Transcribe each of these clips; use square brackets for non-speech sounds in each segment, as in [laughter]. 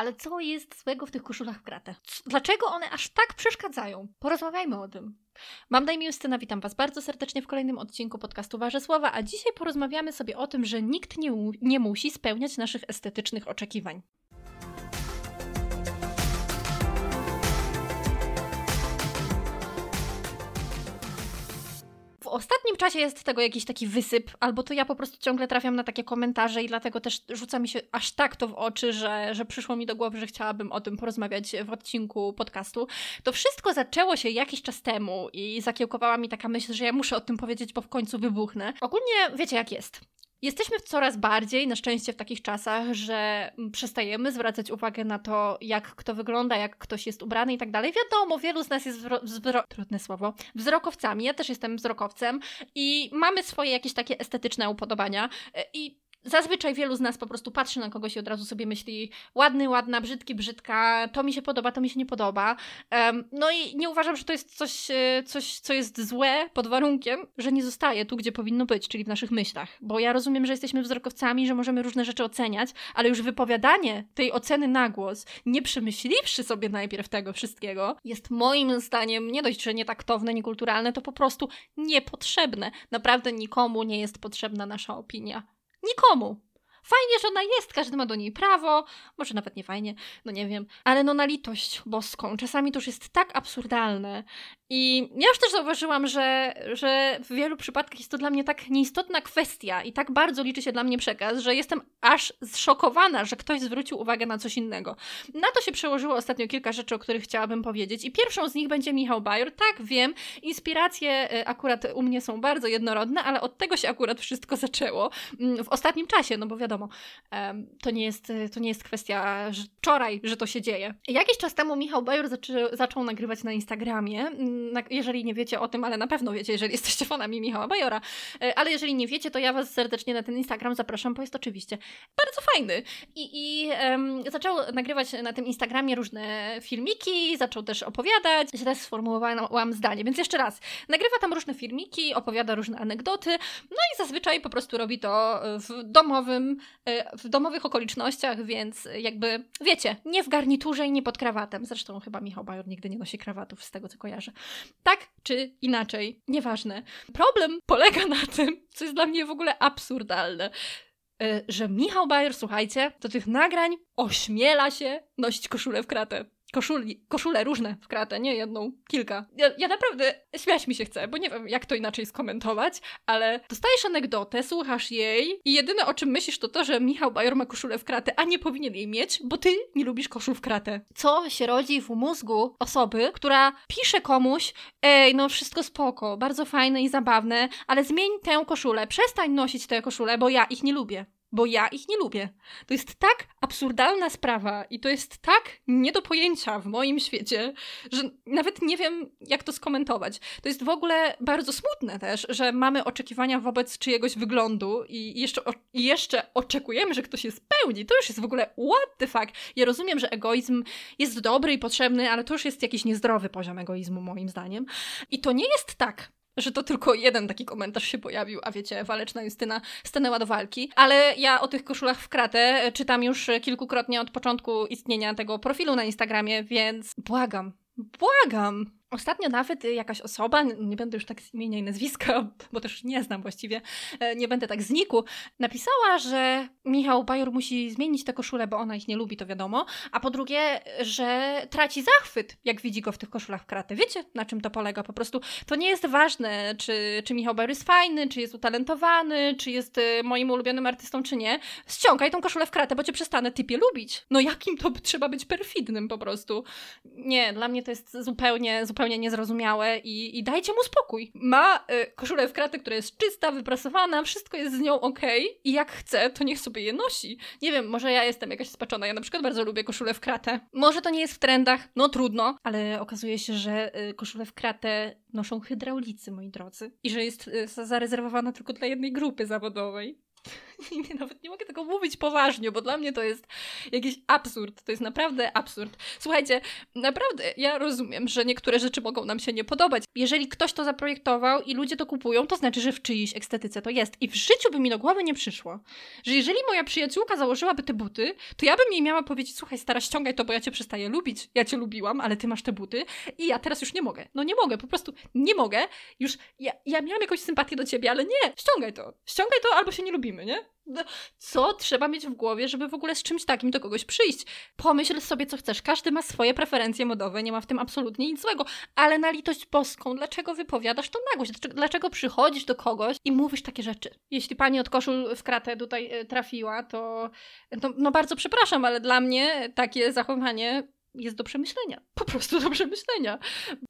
Ale co jest złego w tych koszulach w kratę? Dlaczego one aż tak przeszkadzają? Porozmawiajmy o tym. Mam na imię Justyna, witam Was bardzo serdecznie w kolejnym odcinku podcastu Wasze Słowa, a dzisiaj porozmawiamy sobie o tym, że nikt nie, nie musi spełniać naszych estetycznych oczekiwań. Ostatnim czasie jest tego jakiś taki wysyp, albo to ja po prostu ciągle trafiam na takie komentarze i dlatego też rzuca mi się aż tak to w oczy, że, że przyszło mi do głowy, że chciałabym o tym porozmawiać w odcinku podcastu. To wszystko zaczęło się jakiś czas temu i zakiełkowała mi taka myśl, że ja muszę o tym powiedzieć, bo w końcu wybuchnę. Ogólnie wiecie jak jest. Jesteśmy coraz bardziej, na szczęście, w takich czasach, że przestajemy zwracać uwagę na to, jak kto wygląda, jak ktoś jest ubrany i tak dalej. Wiadomo, wielu z nas jest wzro- trudne słowo, wzrokowcami. Ja też jestem wzrokowcem i mamy swoje jakieś takie estetyczne upodobania. I Zazwyczaj wielu z nas po prostu patrzy na kogoś i od razu sobie myśli ładny, ładna, brzydki, brzydka, to mi się podoba, to mi się nie podoba. No i nie uważam, że to jest coś, e, coś, co jest złe pod warunkiem, że nie zostaje tu, gdzie powinno być, czyli w naszych myślach. Bo ja rozumiem, że jesteśmy wzrokowcami, że możemy różne rzeczy oceniać, ale już wypowiadanie tej oceny na głos, nie przemyśliwszy sobie najpierw tego wszystkiego, jest moim zdaniem nie dość, że nietaktowne, niekulturalne, to po prostu niepotrzebne. Naprawdę nikomu nie jest potrzebna nasza opinia. Nikomu. Fajnie, że ona jest, każdy ma do niej prawo, może nawet nie fajnie, no nie wiem, ale no na litość boską. Czasami to już jest tak absurdalne i ja już też zauważyłam, że, że w wielu przypadkach jest to dla mnie tak nieistotna kwestia i tak bardzo liczy się dla mnie przekaz, że jestem aż zszokowana, że ktoś zwrócił uwagę na coś innego. Na to się przełożyło ostatnio kilka rzeczy, o których chciałabym powiedzieć i pierwszą z nich będzie Michał Bajor. Tak, wiem, inspiracje y, akurat u mnie są bardzo jednorodne, ale od tego się akurat wszystko zaczęło mm, w ostatnim czasie, no bo wiadomo, to nie jest, to nie jest kwestia że wczoraj, że to się dzieje. Jakiś czas temu Michał Bajor zaczął, zaczął nagrywać na Instagramie mm, jeżeli nie wiecie o tym, ale na pewno wiecie, jeżeli jesteście fanami Michała Bajora, e, ale jeżeli nie wiecie, to ja Was serdecznie na ten Instagram zapraszam, bo jest oczywiście bardzo fajny. I, i um, zaczął nagrywać na tym Instagramie różne filmiki, zaczął też opowiadać. Teraz sformułowałam zdanie, więc jeszcze raz. Nagrywa tam różne filmiki, opowiada różne anegdoty, no i zazwyczaj po prostu robi to w domowym, e, w domowych okolicznościach, więc jakby, wiecie, nie w garniturze i nie pod krawatem. Zresztą chyba Michał Bajor nigdy nie nosi krawatów, z tego co kojarzę. Tak czy inaczej, nieważne. Problem polega na tym, co jest dla mnie w ogóle absurdalne e, że Michał Bayer, słuchajcie, do tych nagrań ośmiela się nosić koszulę w kratę koszuli, koszule różne w kratę, nie jedną, kilka. Ja, ja naprawdę śmiać mi się chce, bo nie wiem, jak to inaczej skomentować, ale dostajesz anegdotę, słuchasz jej i jedyne o czym myślisz to to, że Michał Bajor ma koszulę w kratę, a nie powinien jej mieć, bo ty nie lubisz koszul w kratę. Co się rodzi w mózgu osoby, która pisze komuś, ej, no wszystko spoko, bardzo fajne i zabawne, ale zmień tę koszulę, przestań nosić tę koszulę, bo ja ich nie lubię bo ja ich nie lubię. To jest tak absurdalna sprawa i to jest tak nie do pojęcia w moim świecie, że nawet nie wiem, jak to skomentować. To jest w ogóle bardzo smutne też, że mamy oczekiwania wobec czyjegoś wyglądu i jeszcze, i jeszcze oczekujemy, że ktoś je spełni. To już jest w ogóle what the fuck. Ja rozumiem, że egoizm jest dobry i potrzebny, ale to już jest jakiś niezdrowy poziom egoizmu, moim zdaniem. I to nie jest tak, że to tylko jeden taki komentarz się pojawił, a wiecie, waleczna Justyna stanęła do walki. Ale ja o tych koszulach w kratę czytam już kilkukrotnie od początku istnienia tego profilu na Instagramie, więc błagam, błagam, Ostatnio nawet jakaś osoba, nie będę już tak z imienia i nazwiska, bo też nie znam właściwie, e, nie będę tak zniku, napisała, że Michał Bajor musi zmienić tę koszulę, bo ona ich nie lubi, to wiadomo, a po drugie, że traci zachwyt, jak widzi go w tych koszulach w kratę. Wiecie, na czym to polega? Po prostu to nie jest ważne, czy, czy Michał Bajor jest fajny, czy jest utalentowany, czy jest e, moim ulubionym artystą, czy nie. Ściągaj tą koszulę w kratę, bo cię przestanę typie lubić. No jakim to trzeba być perfidnym po prostu. Nie, dla mnie to jest zupełnie, zupełnie zupełnie niezrozumiałe i, i dajcie mu spokój. Ma y, koszulę w kratę, która jest czysta, wyprasowana, wszystko jest z nią ok i jak chce, to niech sobie je nosi. Nie wiem, może ja jestem jakaś spaczona. Ja na przykład bardzo lubię koszulę w kratę. Może to nie jest w trendach, no trudno, ale okazuje się, że y, koszulę w kratę noszą hydraulicy, moi drodzy. I że jest y, zarezerwowana tylko dla jednej grupy zawodowej. [laughs] nie, nawet nie mogę tego mówić poważnie, bo dla mnie to jest jakiś absurd. To jest naprawdę absurd. Słuchajcie, naprawdę ja rozumiem, że niektóre rzeczy mogą nam się nie podobać. Jeżeli ktoś to zaprojektował i ludzie to kupują, to znaczy, że w czyjejś estetyce to jest. I w życiu by mi do głowy nie przyszło, że jeżeli moja przyjaciółka założyłaby te buty, to ja bym jej miała powiedzieć, słuchaj stara, ściągaj to, bo ja cię przestaję lubić. Ja cię lubiłam, ale ty masz te buty i ja teraz już nie mogę. No nie mogę, po prostu nie mogę. Już ja, ja miałam jakąś sympatię do ciebie, ale nie, ściągaj to. Ściągaj to albo się nie lubimy, nie? No, co trzeba mieć w głowie, żeby w ogóle z czymś takim do kogoś przyjść? Pomyśl sobie, co chcesz. Każdy ma swoje preferencje modowe, nie ma w tym absolutnie nic złego. Ale na litość boską, dlaczego wypowiadasz to nagość? Dlaczego, przychodzisz do kogoś i mówisz takie rzeczy? Jeśli pani od koszul w kratę tutaj e, trafiła, to, to no bardzo przepraszam, ale dla mnie takie zachowanie jest do przemyślenia. [laughs] Po prostu do przemyślenia.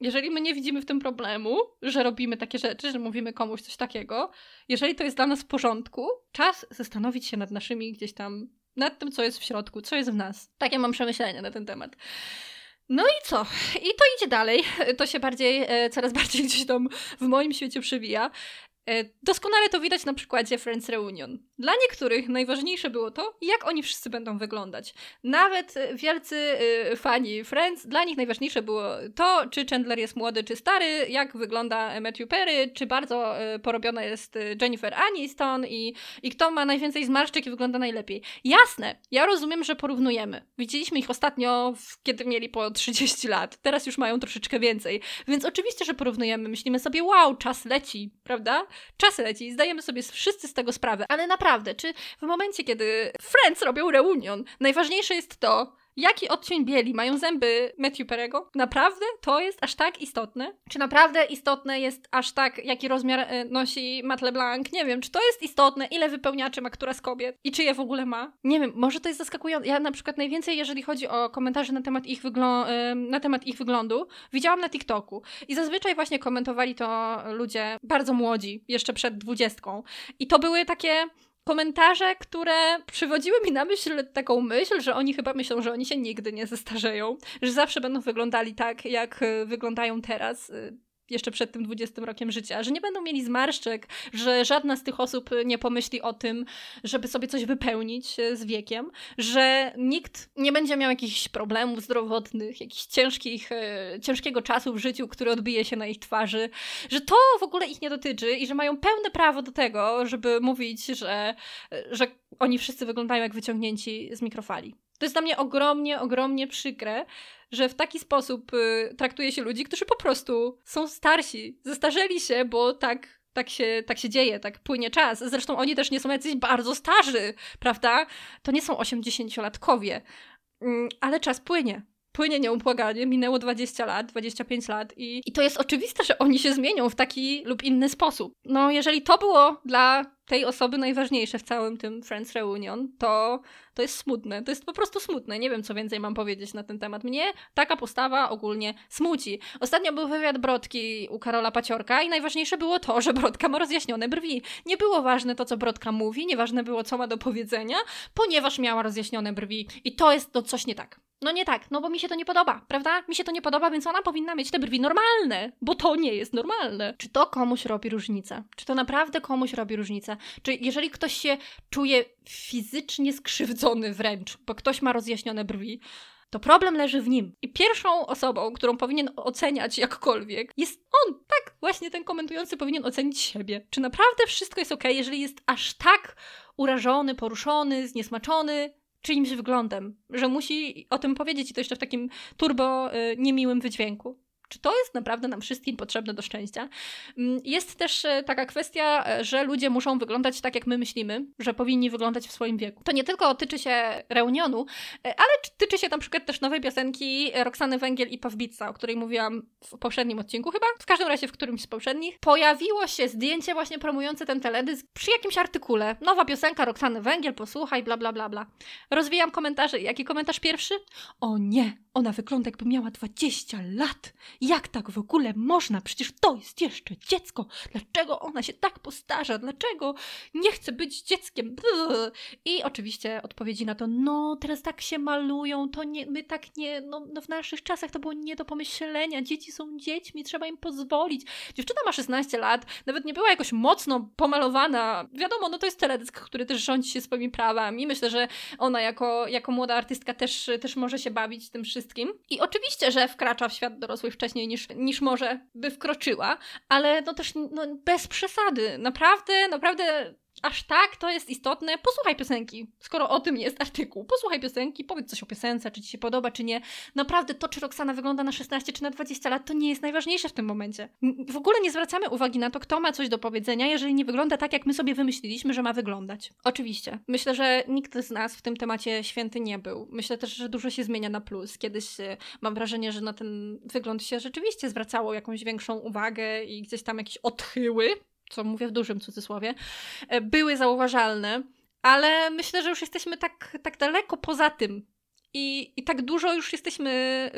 Jeżeli my nie widzimy w tym problemu, że robimy takie rzeczy, że mówimy komuś coś takiego, jeżeli to jest dla nas w porządku, czas zastanowić się nad naszymi gdzieś tam, nad tym, co jest w środku, co jest w nas. Takie mam przemyślenia na ten temat. No i co? I to idzie dalej. To się bardziej, e, coraz [laughs] bardziej gdzieś tam w moim świecie przewija. E, doskonale to widać na przykładzie Friends Reunion. Dla niektórych najważniejsze było to, jak oni wszyscy będą wyglądać. Nawet wielcy y, fani Friends, dla nich najważniejsze było to, czy Chandler jest młody, czy stary, jak wygląda Matthew Perry, czy bardzo y, porobiona jest Jennifer Aniston i, i kto ma najwięcej zmarszczek i wygląda najlepiej. Jasne, ja rozumiem, że porównujemy. Widzieliśmy ich ostatnio, kiedy mieli po 30 lat. Teraz już mają troszeczkę więcej. Więc oczywiście, że porównujemy. Myślimy sobie, wow, czas leci, prawda? Czas leci zdajemy sobie wszyscy z tego sprawę. Ale naprawdę, czy w momencie, kiedy Friends robią reunion, najważniejsze jest to, Jaki odcień bieli mają zęby Matthew Perego? Naprawdę to jest aż tak istotne? Czy naprawdę istotne jest aż tak, jaki rozmiar e, nosi Matt LeBlanc? Nie wiem, czy to jest istotne, ile wypełniaczy ma która z kobiet i czy je w ogóle ma? Nie wiem, może to jest zaskakujące. Ja na przykład najwięcej, jeżeli chodzi o komentarze na temat ich, e, na temat ich wyglądu, widziałam na TikToku i zazwyczaj właśnie komentowali to ludzie bardzo młodzi, jeszcze przed dwudziestką. I to były takie komentarze, które przywodziły mi na myśl taką myśl, że oni chyba myślą, że oni się nigdy nie zestarzeją, że zawsze będą wyglądali tak, jak e, wyglądają teraz. E, jeszcze przed tym 20 rokiem życia, że nie będą mieli zmarszczek, że żadna z tych osób nie pomyśli o tym, żeby sobie coś wypełnić e, z wiekiem, że nikt nie będzie miał jakichś problemów zdrowotnych, jakichś ciężkich, e, ciężkiego czasu w życiu, który odbije się na ich twarzy, że to w ogóle ich nie dotyczy i że mają pełne prawo do tego, żeby mówić, że, e, że oni wszyscy wyglądają jak wyciągnięci z mikrofali. To jest dla mnie ogromnie, ogromnie przykre, że w taki sposób y, traktuje się ludzi, którzy po prostu są starsi, zestarzeli się, bo tak tak się, tak się dzieje, tak płynie czas. Zresztą oni też nie są jacyś bardzo starzy, prawda? To nie są 80-latkowie, mm, ale czas płynie. Płynie nieubłaganie, minęło 20 lat, 25 lat i, i to jest oczywiste, że oni się zmienią w taki lub inny sposób. No, jeżeli to było dla tej osoby najważniejsze w całym tym Friends Reunion, to, to jest smutne. To jest po prostu smutne. Nie wiem, co więcej mam powiedzieć na ten temat. Mnie taka postawa ogólnie smuci. Ostatnio był wywiad Brodki u Karola Paciorka i najważniejsze było to, że Brodka ma rozjaśnione brwi. Nie było ważne to, co Brodka mówi, nieważne było, co ma do powiedzenia, ponieważ miała rozjaśnione brwi. I to jest to coś nie tak. No nie tak, no bo mi się to nie podoba, prawda? Mi się to nie podoba, więc ona powinna mieć te brwi normalne, bo to nie jest normalne. Czy to komuś robi różnicę? Czy to naprawdę komuś robi różnicę? Czy jeżeli ktoś się czuje fizycznie skrzywdzony wręcz, bo ktoś ma rozjaśnione brwi, to problem leży w nim. I pierwszą osobą, którą powinien oceniać jakkolwiek, jest on. Tak, właśnie ten komentujący powinien ocenić siebie. Czy naprawdę wszystko jest ok, jeżeli jest aż tak urażony, poruszony, zniesmaczony czyimś wyglądem, że musi o tym powiedzieć i to jeszcze w takim turbo y, niemiłym wydźwięku. Czy to jest naprawdę nam wszystkim potrzebne do szczęścia? Mm, jest też e, taka kwestia, e, że ludzie muszą wyglądać tak, jak my myślimy, że powinni wyglądać w swoim wieku. To nie tylko tyczy się reunionu, e, ale tyczy się na przykład też nowej piosenki Roxany Węgiel i Pawbica, o której mówiłam w poprzednim odcinku chyba, w każdym razie w którymś z poprzednich. Pojawiło się zdjęcie właśnie promujące ten teledysk przy jakimś artykule. Nowa piosenka Roxany Węgiel, posłuchaj, bla bla bla bla. Rozwijam komentarze. Jaki komentarz pierwszy? O nie, ona wygląda jakby miała 20 lat Jak tak w ogóle można? Przecież to jest jeszcze dziecko. Dlaczego ona się tak postarza? Dlaczego nie chce być dzieckiem? I oczywiście odpowiedzi na to, no teraz tak się malują, to nie, my tak nie, no, no w naszych czasach to było nie do pomyślenia. Dzieci są dziećmi, trzeba im pozwolić. Dziewczyna ma 16 lat, nawet nie była jakoś mocno pomalowana. Wiadomo, no to jest teledysk, który też rządzi się swoimi prawami. Myślę, że ona jako, jako młoda artystka też, też może się bawić tym wszystkim. I oczywiście, że wkracza w świat dorosły wcześniej niż, niż może by wkroczyła, ale no też no, bez przesady. Naprawdę, naprawdę aż tak to jest istotne, posłuchaj piosenki. Skoro o tym jest artykuł, posłuchaj piosenki, powiedz coś o piosence, czy ci się podoba, czy nie. Naprawdę to, czy Roxana wygląda na 16 czy na 20 lat, to nie jest najważniejsze w tym momencie. W ogóle nie zwracamy uwagi na to, kto ma coś do powiedzenia, jeżeli nie wygląda tak, jak my sobie wymyśliliśmy, że ma wyglądać. Oczywiście. Myślę, że nikt z nas w tym temacie święty nie był. Myślę też, że dużo się zmienia na plus. Kiedyś e, mam wrażenie, że na ten wygląd się rzeczywiście zwracało jakąś większą uwagę i gdzieś tam jakieś odchyły co mówię w dużym cudzysłowie, e, były zauważalne, ale myślę, że już jesteśmy tak, tak daleko poza tym, i, I tak dużo już jesteśmy,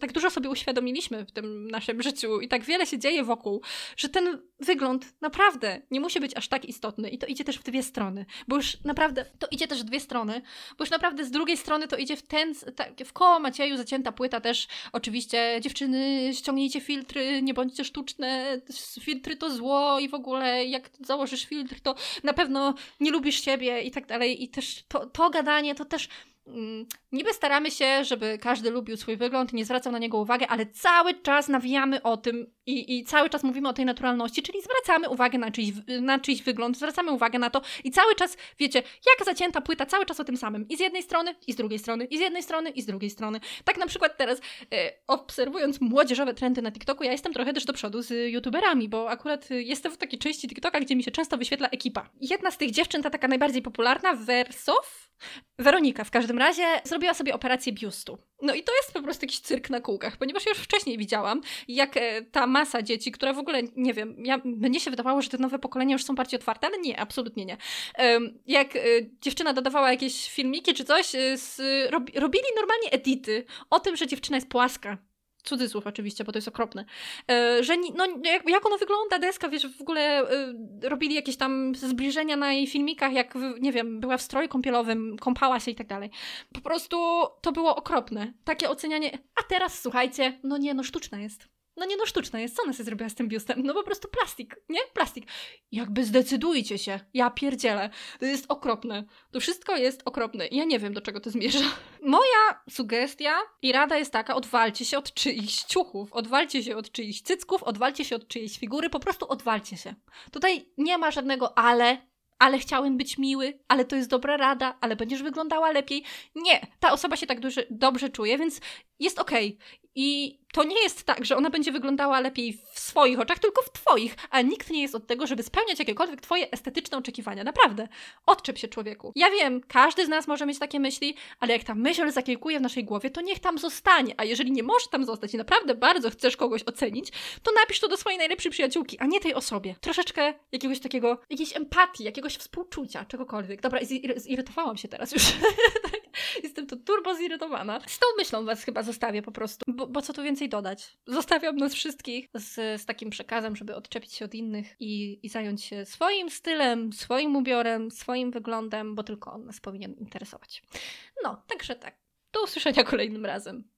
tak dużo sobie uświadomiliśmy w tym naszym życiu i tak wiele się dzieje wokół, że ten wygląd naprawdę nie musi być aż tak istotny. I to idzie też w dwie strony, bo już naprawdę, to idzie też w dwie strony, bo już naprawdę z drugiej strony to idzie w ten, tak, w koło Macieju zacięta płyta też. Oczywiście dziewczyny, ściągnijcie filtry, nie bądźcie sztuczne, filtry to zło i w ogóle jak założysz filtr, to na pewno nie lubisz siebie i tak dalej. I też to, to gadanie to też niby staramy się, żeby każdy lubił swój wygląd nie zwracał na niego uwagi, ale cały czas nawijamy o tym i, i cały czas mówimy o tej naturalności, czyli zwracamy uwagę na czyjś, na czyjś wygląd, zwracamy uwagę na to i cały czas, wiecie, jak zacięta płyta, cały czas o tym samym. I z jednej strony, i z drugiej strony, i z jednej strony, i z drugiej strony. Tak na przykład teraz, e, obserwując młodzieżowe trendy na TikToku, ja jestem trochę też do przodu z youtuberami, bo akurat jestem w takiej części TikToka, gdzie mi się często wyświetla ekipa. Jedna z tych dziewczyn, ta taka najbardziej popularna, Versof, Weronika w każdym razie, zrobiła sobie operację biustu. No i to jest po prostu jakiś cyrk na kółkach, ponieważ już wcześniej widziałam, jak e, ta masa dzieci, która w ogóle, nie wiem, ja, mnie się wydawało, że te nowe pokolenia już są bardziej otwarte, ale nie, absolutnie nie. Jak e, dziewczyna dodawała jakieś filmiki czy coś, e, robili normalnie edity o tym, że dziewczyna jest płaska cudzysłów oczywiście, bo to jest okropne, e, że no, jak, jak ona wygląda, deska, wiesz, w ogóle e, robili jakieś tam zbliżenia na jej filmikach, jak, nie wiem, była w stroju kąpielowym, kąpała się i tak dalej. Po prostu to było okropne. Takie ocenianie, a teraz słuchajcie, no nie, no sztuczna jest. No nie no, sztuczna jest. Co ona sobie zrobiła z tym biustem? No po prostu plastik, nie? Plastik. Jakby zdecydujcie się. Ja pierdzielę. To jest okropne. To wszystko jest okropne. Ja nie wiem, do czego to zmierza. [laughs] Moja sugestia i rada jest taka, odwalcie się od czyichś ciuchów, odwalcie się od czyichś cycków, odwalcie się od czyjejś figury, po prostu odwalcie się. Tutaj nie ma żadnego ale, ale chciałem być miły, ale to jest dobra rada, ale będziesz wyglądała lepiej. Nie, ta osoba się tak duży, dobrze czuje, więc jest okej. Okay. I to nie jest tak, że ona będzie wyglądała lepiej w swoich oczach, tylko w twoich, a nikt nie jest od tego, żeby spełniać jakiekolwiek twoje estetyczne oczekiwania. Naprawdę. Odczep się człowieku. Ja wiem, każdy z nas może mieć takie myśli, ale jak ta myśl zakiełkuje w naszej głowie, to niech tam zostanie. A jeżeli nie może tam zostać i naprawdę bardzo chcesz kogoś ocenić, to napisz to do swojej najlepszej przyjaciółki, a nie tej osobie. Troszeczkę jakiegoś takiego, jakiejś empatii, jakiegoś współczucia, czegokolwiek. Dobra, zirytowałam się teraz już. [laughs] Jestem to turbo zirytowana. Z tą myślą was chyba zostawię po prostu, bo, bo co tu więcej dodać. Zostawiam nas wszystkich z, z takim przekazem, żeby odczepić się od innych i, i zająć się swoim stylem, swoim ubiorem, swoim wyglądem, bo tylko on nas powinien interesować. No, także tak. Do usłyszenia [laughs] kolejnym razem.